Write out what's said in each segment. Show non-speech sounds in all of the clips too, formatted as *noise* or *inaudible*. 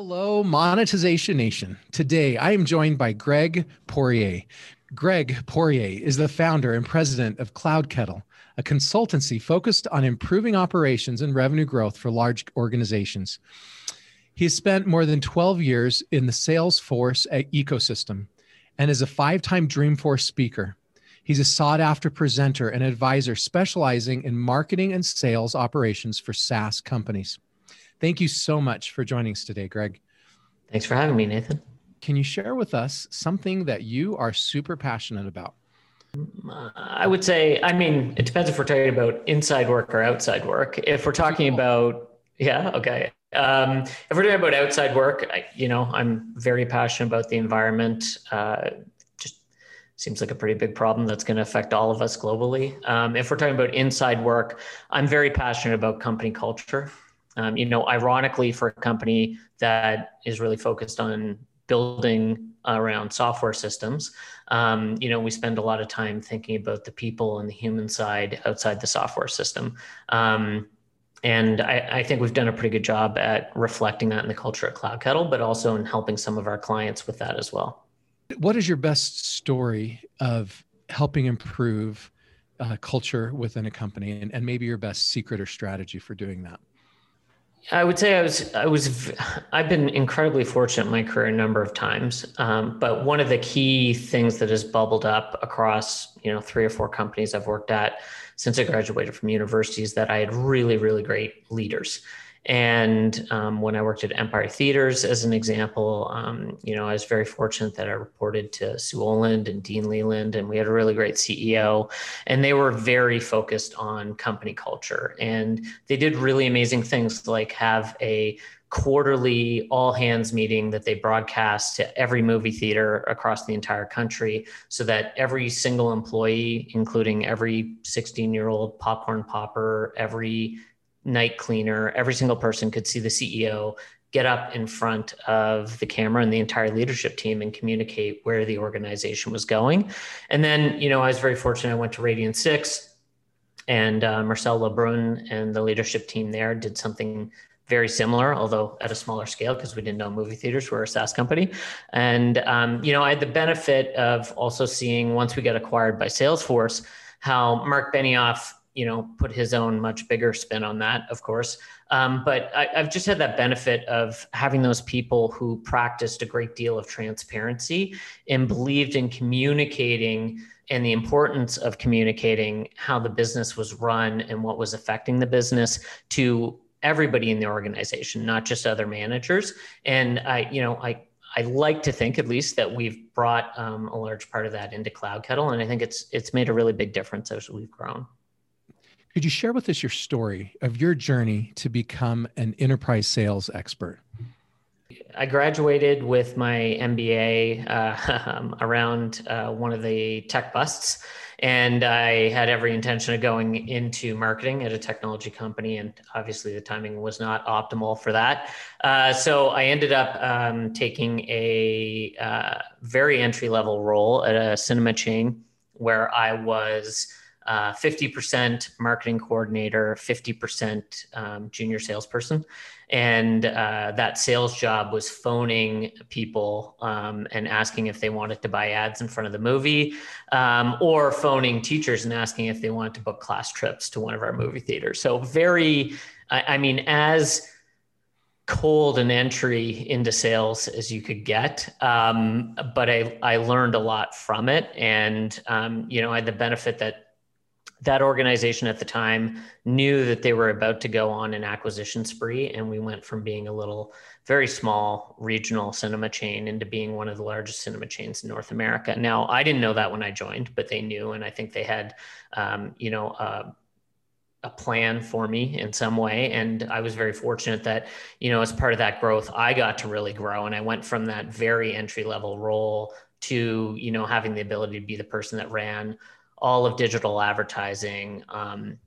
Hello, Monetization Nation. Today, I am joined by Greg Poirier. Greg Poirier is the founder and president of Cloud Kettle, a consultancy focused on improving operations and revenue growth for large organizations. He has spent more than 12 years in the Salesforce ecosystem and is a five time Dreamforce speaker. He's a sought after presenter and advisor specializing in marketing and sales operations for SaaS companies. Thank you so much for joining us today, Greg. Thanks for having me, Nathan. Can you share with us something that you are super passionate about? I would say, I mean, it depends if we're talking about inside work or outside work. If we're talking about, yeah, okay. Um, if we're talking about outside work, I, you know, I'm very passionate about the environment. Uh, just seems like a pretty big problem that's going to affect all of us globally. Um, if we're talking about inside work, I'm very passionate about company culture. Um, you know, ironically, for a company that is really focused on building around software systems, um, you know, we spend a lot of time thinking about the people and the human side outside the software system. Um, and I, I, think we've done a pretty good job at reflecting that in the culture at Cloud Kettle, but also in helping some of our clients with that as well. What is your best story of helping improve uh, culture within a company, and, and maybe your best secret or strategy for doing that? I would say I was I was I've been incredibly fortunate in my career a number of times, um, but one of the key things that has bubbled up across you know three or four companies I've worked at since I graduated from university is that I had really really great leaders, and um, when I worked at Empire Theaters, as an example, um, you know, I was very fortunate that I reported to Sue Oland and Dean Leland, and we had a really great CEO. And they were very focused on company culture. And they did really amazing things like have a quarterly all hands meeting that they broadcast to every movie theater across the entire country so that every single employee including every 16 year old popcorn popper every night cleaner, every single person could see the CEO get up in front of the camera and the entire leadership team and communicate where the organization was going. And then, you know, I was very fortunate. I went to Radian6, and uh, Marcel Lebrun and the leadership team there did something very similar, although at a smaller scale because we didn't know movie theaters were a SaaS company. And um, you know, I had the benefit of also seeing once we got acquired by Salesforce how Mark Benioff you know, put his own much bigger spin on that, of course. Um, but I, have just had that benefit of having those people who practiced a great deal of transparency and believed in communicating and the importance of communicating how the business was run and what was affecting the business to everybody in the organization, not just other managers. And I, you know, I I like to think at least that we've brought um, a large part of that into Cloud Kettle, and I think it's it's made a really big difference as we've grown. Could you share with us your story of your journey to become an enterprise sales expert? I graduated with my MBA uh, *laughs* um, around uh, one of the tech busts, and I had every intention of going into marketing at a technology company. And obviously, the timing was not optimal for that. Uh, so I ended up um, taking a uh, very entry level role at a cinema chain where I was uh, 50% marketing coordinator, 50% um, junior salesperson. And uh, that sales job was phoning people um, and asking if they wanted to buy ads in front of the movie, um, or phoning teachers and asking if they wanted to book class trips to one of our movie theaters. So, very, I, I mean, as cold an entry into sales as you could get. Um, but I, I learned a lot from it. And, um, you know, I had the benefit that that organization at the time knew that they were about to go on an acquisition spree and we went from being a little very small regional cinema chain into being one of the largest cinema chains in north america. Now i didn't know that when i joined but they knew and i think they had um, you know uh, a plan for me in some way. And i was very fortunate that you know as part of that growth i got to really grow and i went from that very entry level role to you know having the ability to be the person that ran all of digital advertising. Um,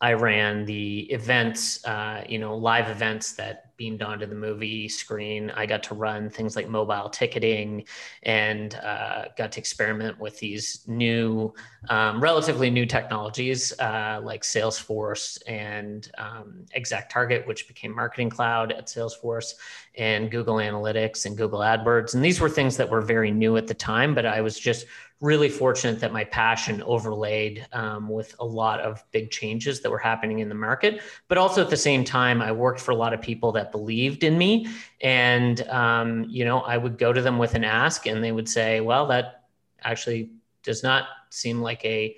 I ran the events, uh, you know, live events that beamed onto the movie screen. I got to run things like mobile ticketing and uh, got to experiment with these new, um, relatively new technologies uh, like Salesforce and um, ExactTarget, which became Marketing Cloud at Salesforce, and Google Analytics and Google AdWords. And these were things that were very new at the time, but I was just really fortunate that my passion overlaid um, with a lot of big changes that were happening in the market. But also at the same time, I worked for a lot of people that believed in me. And, um, you know, I would go to them with an ask and they would say, well, that actually does not seem like a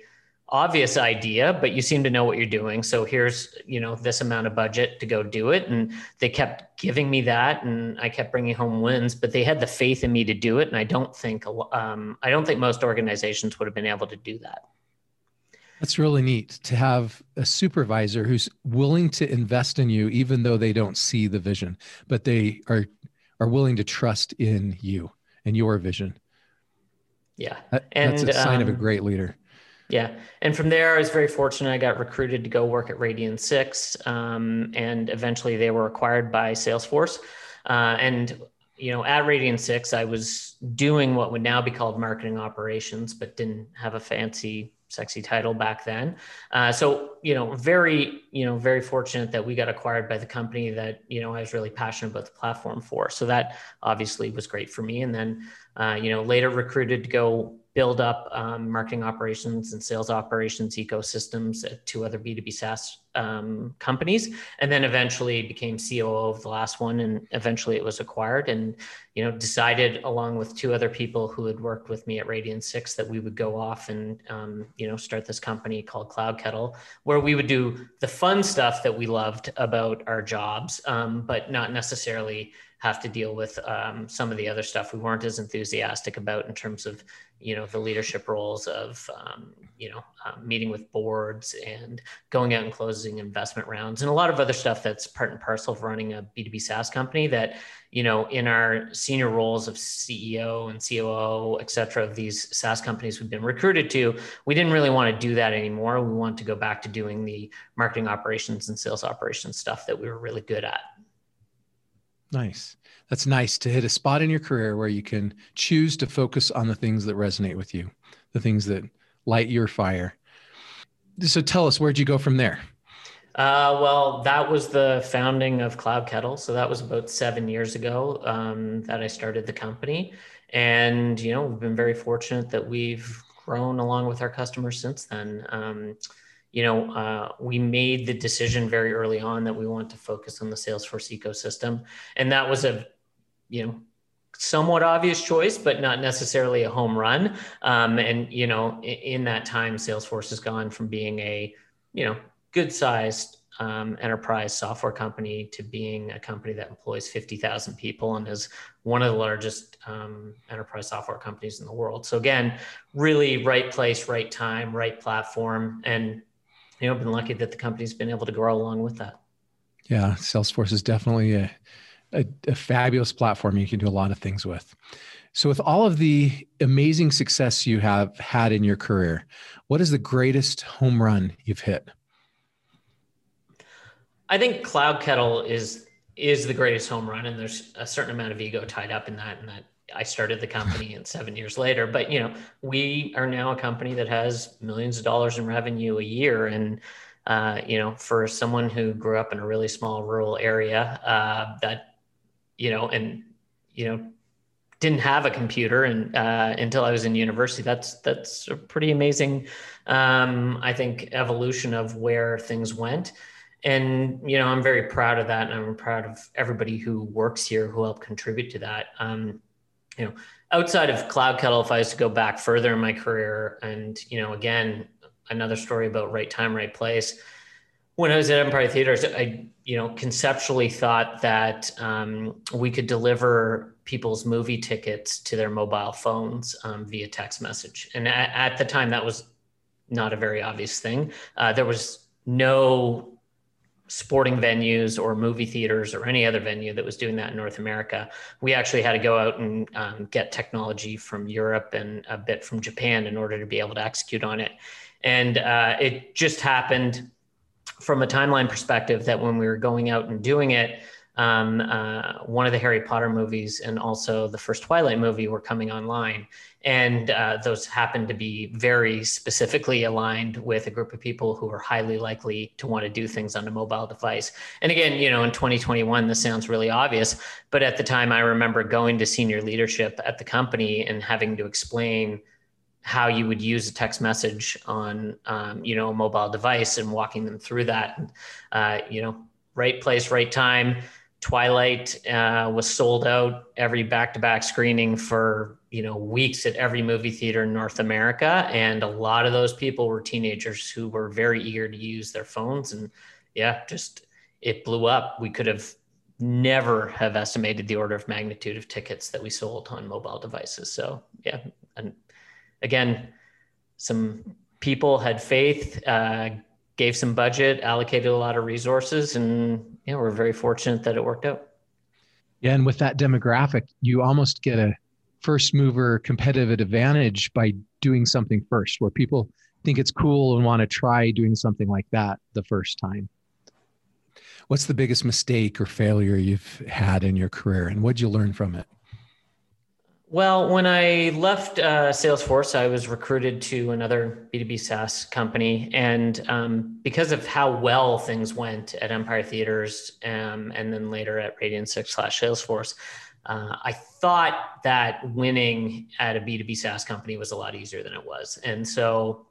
obvious idea, but you seem to know what you're doing. So here's, you know, this amount of budget to go do it. And they kept giving me that and I kept bringing home wins, but they had the faith in me to do it. And I don't think, um, I don't think most organizations would have been able to do that. That's really neat to have a supervisor who's willing to invest in you, even though they don't see the vision, but they are, are willing to trust in you and your vision. Yeah. That, and, that's a sign um, of a um, great leader. Yeah. And from there, I was very fortunate. I got recruited to go work at Radian6. Um, and eventually they were acquired by Salesforce. Uh, and, you know, at Radian6, I was doing what would now be called marketing operations, but didn't have a fancy sexy title back then. Uh, so, you know, very, you know, very fortunate that we got acquired by the company that, you know, I was really passionate about the platform for. So that obviously was great for me. And then, uh, you know, later recruited to go build up um, marketing operations and sales operations ecosystems at two other B2B SaaS um, companies, and then eventually became COO of the last one, and eventually it was acquired. And you know, decided along with two other people who had worked with me at Radian6 that we would go off and um, you know start this company called Cloud Kettle, where we would do the fun stuff that we loved about our jobs, um, but not necessarily have to deal with um, some of the other stuff we weren't as enthusiastic about in terms of you know the leadership roles of um, you know uh, meeting with boards and going out and closing investment rounds and a lot of other stuff that's part and parcel of running a b2b saas company that you know in our senior roles of ceo and coo et cetera of these saas companies we've been recruited to we didn't really want to do that anymore. We want to go back to doing the marketing operations and sales operations stuff that we were really good at Nice. That's nice to hit a spot in your career where you can choose to focus on the things that resonate with you, the things that light your fire. So tell us, where'd you go from there? Uh, well, that was the founding of Cloud Kettle. So that was about seven years ago um, that I started the company. And, you know, we've been very fortunate that we've grown along with our customers since then. Um, you know, uh, we made the decision very early on that we want to focus on the Salesforce ecosystem, and that was a, you know, somewhat obvious choice, but not necessarily a home run. Um, and you know, in, in, that time, Salesforce has gone from being a, you know, good sized um, enterprise software company to being a company that employs 50,000 people and is one of the largest um, enterprise software companies in the world. So again, really right place, right time, right platform, and you know, been lucky that the company's been able to grow along with that. Yeah, Salesforce is definitely a, a, a fabulous platform you can do a lot of things with. So, with all of the amazing success you have had in your career, what is the greatest home run you've hit? I think Cloud Kettle is is the greatest home run, and there's a certain amount of ego tied up in that, and that I started the company and seven years later. But you know, we are now a company that has millions of dollars in revenue a year, and uh, you know, for someone who grew up in a really small rural area, uh, that you know, and you know, didn't have a computer and uh, until I was in university. That's that's a pretty amazing, um, I think, evolution of where things went. And you know, I'm very proud of that, and I'm proud of everybody who works here who helped contribute to that. Um, you know, outside of Cloud Kettle, if I was to go back further in my career, and you know, again, another story about right time, right place. When I was at Empire Theaters, I you know conceptually thought that um, we could deliver people's movie tickets to their mobile phones um, via text message, and at, at, the time that was not a very obvious thing. Uh, there was no sporting venues or movie theaters or any other venue that was doing that in North America. We actually had to go out and um, get technology from Europe and a bit from Japan in order to be able to execute on it. And uh, it just happened from a timeline perspective that when we were going out and doing it, um, uh, one of the Harry Potter movies and also the first Twilight movie were coming online. And uh, those happened to be very specifically aligned with a group of people who are highly likely to want to do things on a mobile device. And again, you know, in 2021, this sounds really obvious, but at the time, I remember going to senior leadership at the company and having to explain how you would use a text message on um, you know a mobile device and walking them through that uh, you know right place right time twilight uh, was sold out every back-to-back screening for you know weeks at every movie theater in north america. And a lot of those people were teenagers who were very eager to use their phones. And yeah just it blew up. We could have never have estimated the order of magnitude of tickets that we sold on mobile devices. So yeah and again, some people had faith, uh, gave some budget, allocated a lot of resources, and you know, we're very fortunate that it worked out. Yeah, and with that demographic, you almost get a first mover competitive advantage by doing something first, where people think it's cool and want to try doing something like that the first time. What's the biggest mistake or failure you've had in your career, and what'd you learn from it? Well, when I left uh, Salesforce, I was recruited to another B2B SaaS company. And um, because of how well things went at Empire Theaters um, and then later at Radian6 slash Salesforce, uh, I thought that winning at a B2B SaaS company was a lot easier than it was. And so,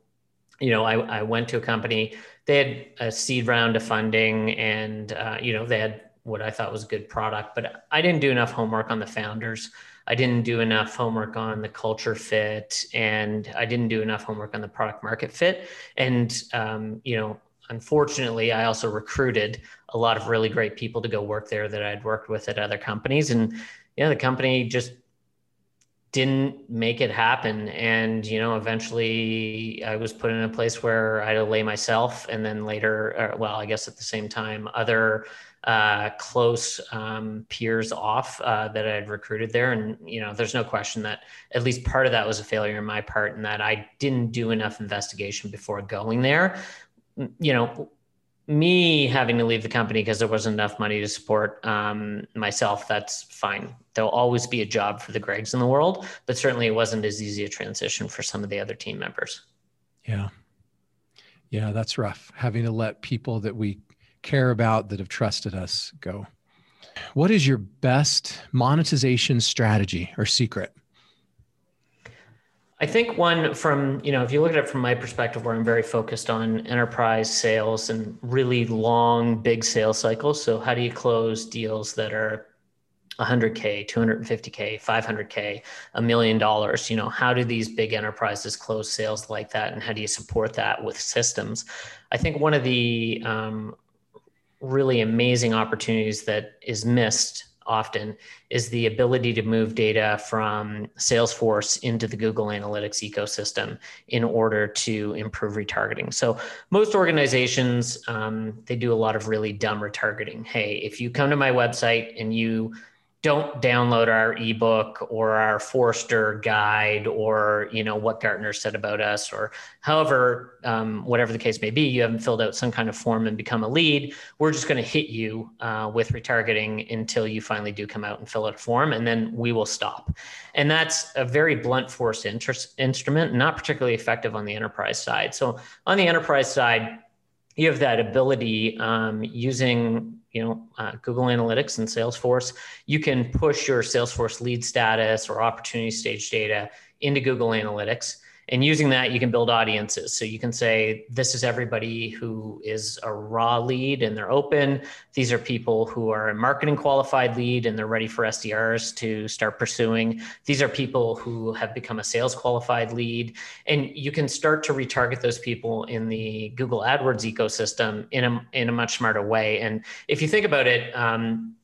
you know, I, I went to a company, they had a seed round of funding and, uh, you know, they had what I thought was a good product, but I didn't do enough homework on the founders. I didn't do enough homework on the culture fit, and I didn't do enough homework on the product market fit. And um, you know, unfortunately, I also recruited a lot of really great people to go work there that I'd worked with at other companies, and yeah, the company just didn't make it happen and you know eventually i was put in a place where i had to lay myself and then later uh, well i guess at the same time other uh, close um, peers off uh, that I had recruited there. And, you know, there's no question that at least part of that was a failure on my part and that I didn't do enough investigation before going there. You know, me having to leave the company because there wasn't enough money to support um, myself, that's fine. There'll always be a job for the Gregs in the world, but certainly it wasn't as easy a transition for some of the other team members. Yeah. Yeah, that's rough. Having to let people that we care about that have trusted us go. What is your best monetization strategy or secret? I think one from, you know, if you look at it from my perspective, where I'm very focused on enterprise sales and really long, big sales cycles. So, how do you close deals that are 100K, 250K, 500K, a million dollars? You know, how do these big enterprises close sales like that? And how do you support that with systems? I think one of the um, really amazing opportunities that is missed often is the ability to move data from Salesforce into the Google Analytics ecosystem in order to improve retargeting. So most organizations um, they do a lot of really dumb retargeting. Hey, if you come to my website and you don't download our ebook or our Forrester guide or you know what Gartner said about us or however um, whatever the case may be. You haven't filled out some kind of form and become a lead. We're just going to hit you uh, with retargeting until you finally do come out and fill out a form, and then we will stop. And that's a very blunt force interest instrument, not particularly effective on the enterprise side. So on the enterprise side, you have that ability um, using you know uh, google analytics and salesforce you can push your salesforce lead status or opportunity stage data into google analytics and using that you can build audiences. So you can say this is everybody who is a raw lead and they're open. These are people who are a marketing qualified lead and they're ready for sdrs to start pursuing. These are people who have become a sales qualified lead. And you can start to retarget those people in the google adwords ecosystem in a, in a much smarter way. And if you think about it um,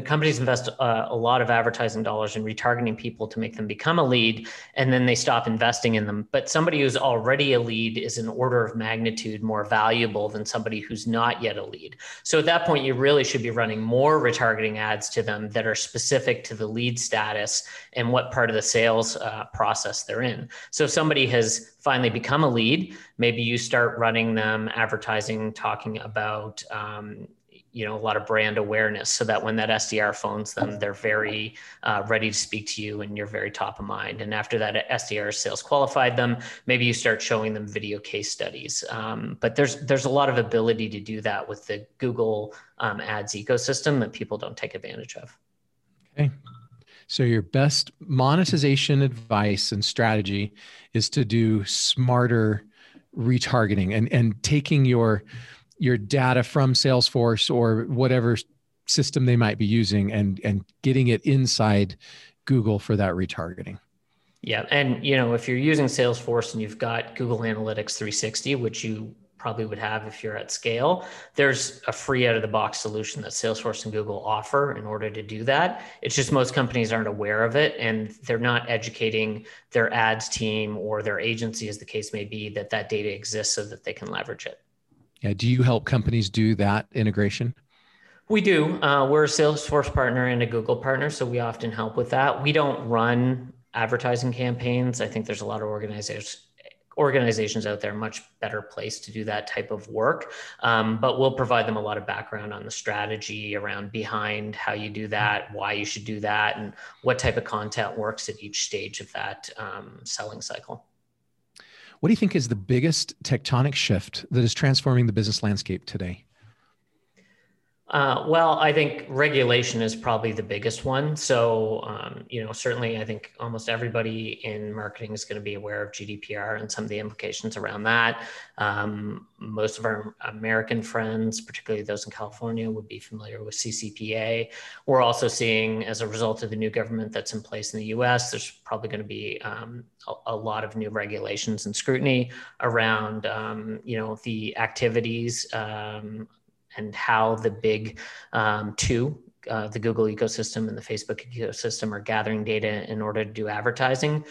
companies invest uh, a lot of advertising dollars in retargeting people to make them become a lead and then they stop investing in them. But somebody who's already a lead is an order of magnitude more valuable than somebody who's not yet a lead. So at that point you really should be running more retargeting ads to them that are specific to the lead status and what part of the sales uh, process they're in. So if somebody has finally become a lead maybe you start running them advertising talking about um, you know a lot of brand awareness so that when that sdr phones them they're very uh, ready to speak to you and you're very top of mind. And after that sdr sales qualified them maybe you start showing them video case studies. Um, but there's there's a lot of ability to do that with the google um, ads ecosystem that people don't take advantage of. Okay. So your best monetization advice and strategy is to do smarter retargeting and and taking your your data from Salesforce or whatever system they might be using and and getting it inside Google for that retargeting. Yeah, and you know if you're using Salesforce and you've got Google Analytics 360, which you probably would have if you're at scale, there's a free out of the box solution that Salesforce and Google offer in order to do that. It's just most companies aren't aware of it and they're not educating their ads team or their agency, as the case may be, that that data exists so that they can leverage it. Yeah. Do you help companies do that integration? We do. Uh, we're a Salesforce partner and a Google partner, so we often help with that. We don't run advertising campaigns. I think there's a lot of organizations organizations out there much better place to do that type of work um, but we'll provide them a lot of background on the strategy around behind how you do that why you should do that and what type of content works at each stage of that um, selling cycle what do you think is the biggest tectonic shift that is transforming the business landscape today? Uh, well, I think regulation is probably the biggest one. So, um, you know, certainly I think almost everybody in marketing is going to be aware of GDPR and some of the implications around that. Um, most of our American friends, particularly those in California, would be familiar with CCPA. We're also seeing, as a result of the new government that's in place in the US, there's probably going to be um, a, a, lot of new regulations and scrutiny around, um, you know, the activities um, and how the big um, two uh, the Google ecosystem and the Facebook ecosystem are gathering data in order to do advertising.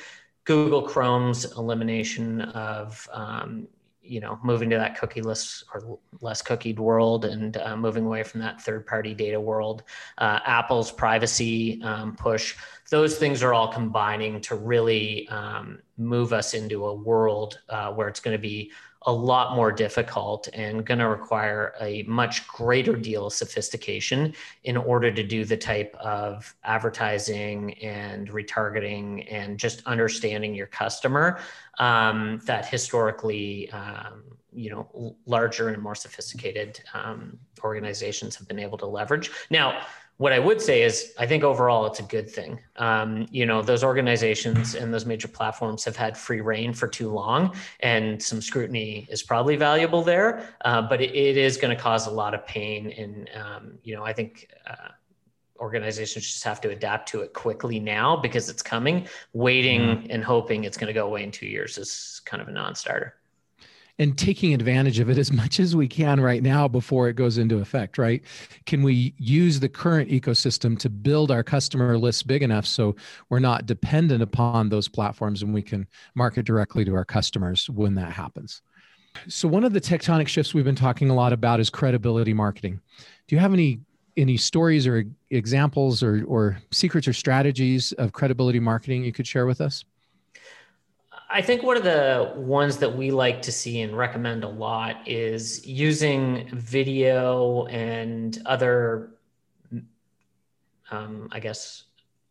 Google Chrome's elimination of um, you know moving to that cookieless or less cookied world and uh, moving away from that third party data world uh, apple's privacy um, push those things are all combining to really um, move us into a world uh, where it's going to be a lot more difficult and going to require a much greater deal of sophistication in order to do the type of advertising and retargeting and just understanding your customer um, that historically um, you know larger and more sophisticated um, organizations have been able to leverage. Now what I would say is, I think overall it's a good thing. Um, you know, those organizations and those major platforms have had free rein for too long, and some scrutiny is probably valuable there. Uh, but it, it is going to cause a lot of pain, and um, you know, I think. Uh, organizations just have to adapt to it quickly now because it's coming. Waiting mm-hmm. and hoping it's going to go away in two years is kind of a non-starter and taking advantage of it as much as we can right now before it goes into effect, right? Can we use the current ecosystem to build our customer list big enough so we're not dependent upon those platforms and we can market directly to our customers when that happens? So one of the tectonic shifts we've been talking a lot about is credibility marketing. Do you have any any stories or examples or, or secrets or strategies of credibility marketing you could share with us? I think one of the ones that we like to see and recommend a lot is using video and other, um, I guess,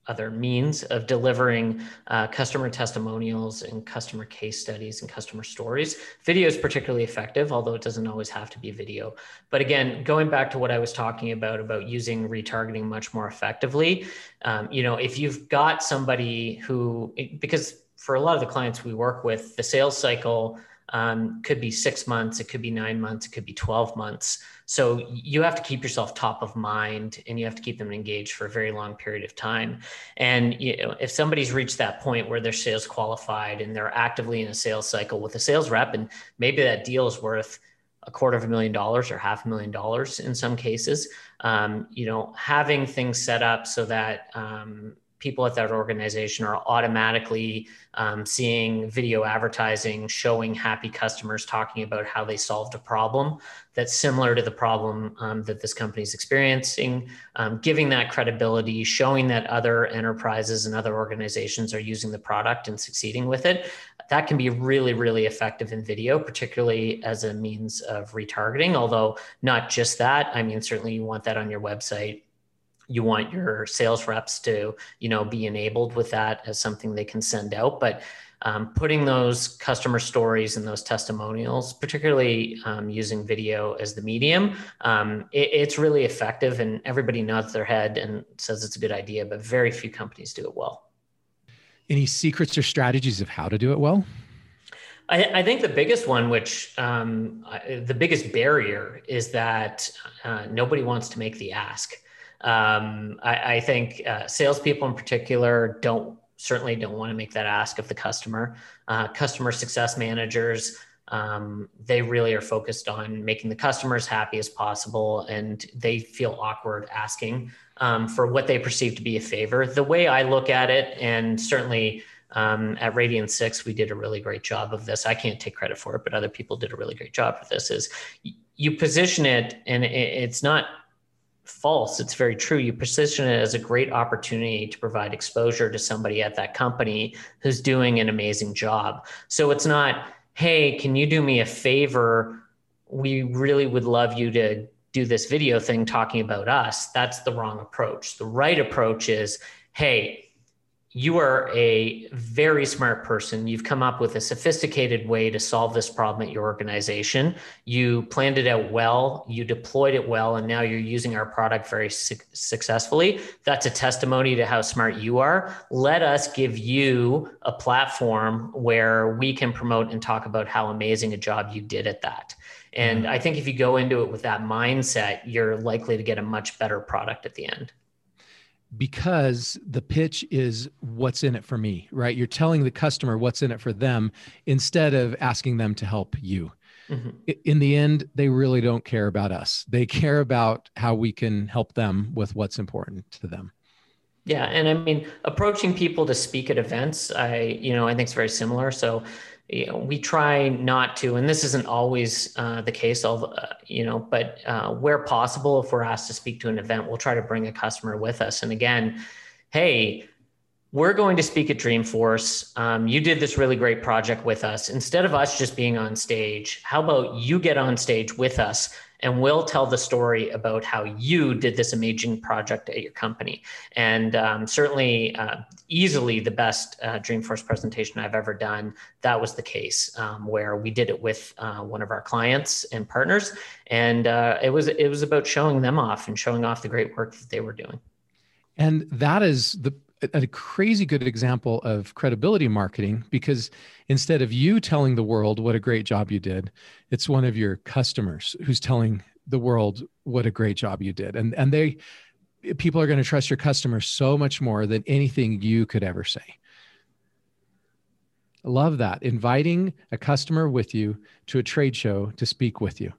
other means of delivering uh, customer testimonials and customer case studies and customer stories. Video is particularly effective, although it doesn't always have to be video. But again, going back to what I was talking about, about using retargeting much more effectively, um, you know, if you've got somebody who, because for a lot of the clients we work with, the sales cycle um, could be six months, it could be nine months, it could be 12 months. So you have to keep yourself top of mind and you have to keep them engaged for a very long period of time. And you know, if somebody's reached that point where they're sales qualified and they're actively in a sales cycle with a sales rep, and maybe that deal is worth a quarter of a million dollars or half a million dollars in some cases, um, you know, having things set up so that um, people at that organization are automatically um, seeing video advertising showing happy customers talking about how they solved a problem that's similar to the problem um, that this company is experiencing, um, giving that credibility, showing that other enterprises and other organizations are using the product and succeeding with it. That can be really, really effective in video, particularly as a means of retargeting. Although, not just that, I mean, certainly you want that on your website you want your sales reps to you know be enabled with that as something they can send out but um, putting those customer stories and those testimonials, particularly um, using video as the medium, um, it, it's really effective and everybody nods their head and says it's a good idea, but very few companies do it well. Any secrets or strategies of how to do it well? I, I think the biggest one, which um, the biggest barrier, is that uh, nobody wants to make the ask. Um, I, I, think uh, salespeople in particular don't certainly don't want to make that ask of the customer. Uh, customer success managers, um, they really are focused on making the customers happy as possible, and they feel awkward asking um, for what they perceive to be a favor. The way I look at it, and certainly um, at Radian6, we did a really great job of this. I can't take credit for it, but other people did a really great job of this. Is you position it, and it's not false. It's very true. You position it as a great opportunity to provide exposure to somebody at that company who's doing an amazing job. So it's not, hey, can you do me a favor? We really would love you to do this video thing talking about us. That's the wrong approach. The right approach is, hey, you are a very smart person. You've come up with a sophisticated way to solve this problem at your organization. You planned it out well, you deployed it well, and now you're using our product very su- successfully. That's a testimony to how smart you are. Let us give you a platform where we can promote and talk about how amazing a job you did at that. And mm-hmm. I think if you go into it with that mindset, you're likely to get a much better product at the end because the pitch is what's in it for me, right? You're telling the customer what's in it for them instead of asking them to help you. Mm-hmm. In the end, they really don't care about us. They care about how we can help them with what's important to them. Yeah, and I mean, approaching people to speak at events, I you know I think it's very similar. So you know, we try not to, and this isn't always uh, the case, although, uh, you know, but uh, where possible, if we're asked to speak to an event, we'll try to bring a customer with us. And again, hey, we're going to speak at Dreamforce. Um, you did this really great project with us. Instead of us just being on stage, how about you get on stage with us and we'll tell the story about how you did this amazing project at your company. And um, certainly, uh, easily the best uh, Dreamforce presentation I've ever done. That was the case um, where we did it with uh, one of our clients and partners, and uh, it was it was about showing them off and showing off the great work that they were doing. And that is the a crazy good example of credibility marketing because instead of you telling the world what a great job you did, it's one of your customers who's telling the world what a great job you did. And and they people are going to trust your customers so much more than anything you could ever say. love that. Inviting a customer with you to a trade show to speak with you.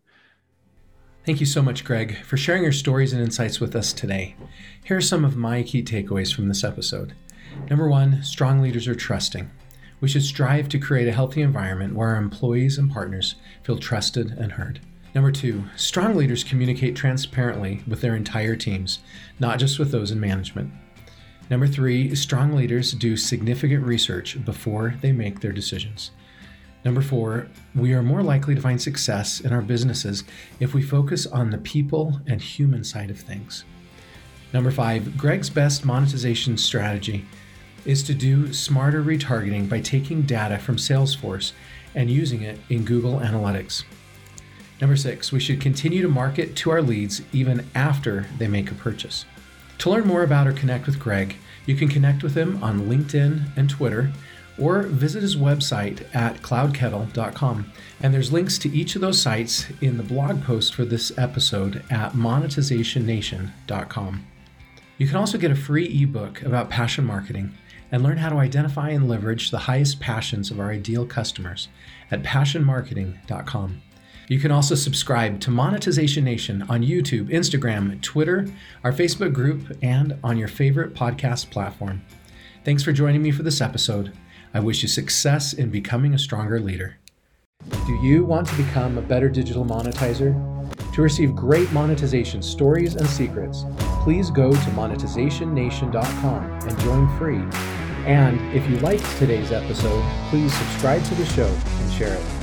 Thank you so much, Greg, for sharing your stories and insights with us today. Here are some of my key takeaways from this episode. Number one, strong leaders are trusting. We should strive to create a healthy environment where our employees and partners feel trusted and heard. Number two, strong leaders communicate transparently with their entire teams, not just with those in management. Number three, strong leaders do significant research before they make their decisions. Number four, we are more likely to find success in our businesses if we focus on the people and human side of things. Number five, Greg's best monetization strategy is to do smarter retargeting by taking data from Salesforce and using it in Google Analytics. Number six, we should continue to market to our leads even after they make a purchase. To learn more about or connect with Greg, you can connect with him on LinkedIn and Twitter or visit his website at cloudkettle.com. And there's links to each of those sites in the blog post for this episode at monetizationnation.com. You can also get a free ebook about passion marketing and learn how to identify and leverage the highest passions of our ideal customers at passionmarketing.com. You can also subscribe to Monetization Nation on YouTube, Instagram, Twitter, our Facebook group, and on your favorite podcast platform. Thanks for joining me for this episode. I wish you success in becoming a stronger leader. Do you want to become a better digital monetizer? To receive great monetization stories and secrets, please go to monetizationnation.com and join free. And if you liked today's episode, please subscribe to the show and share it.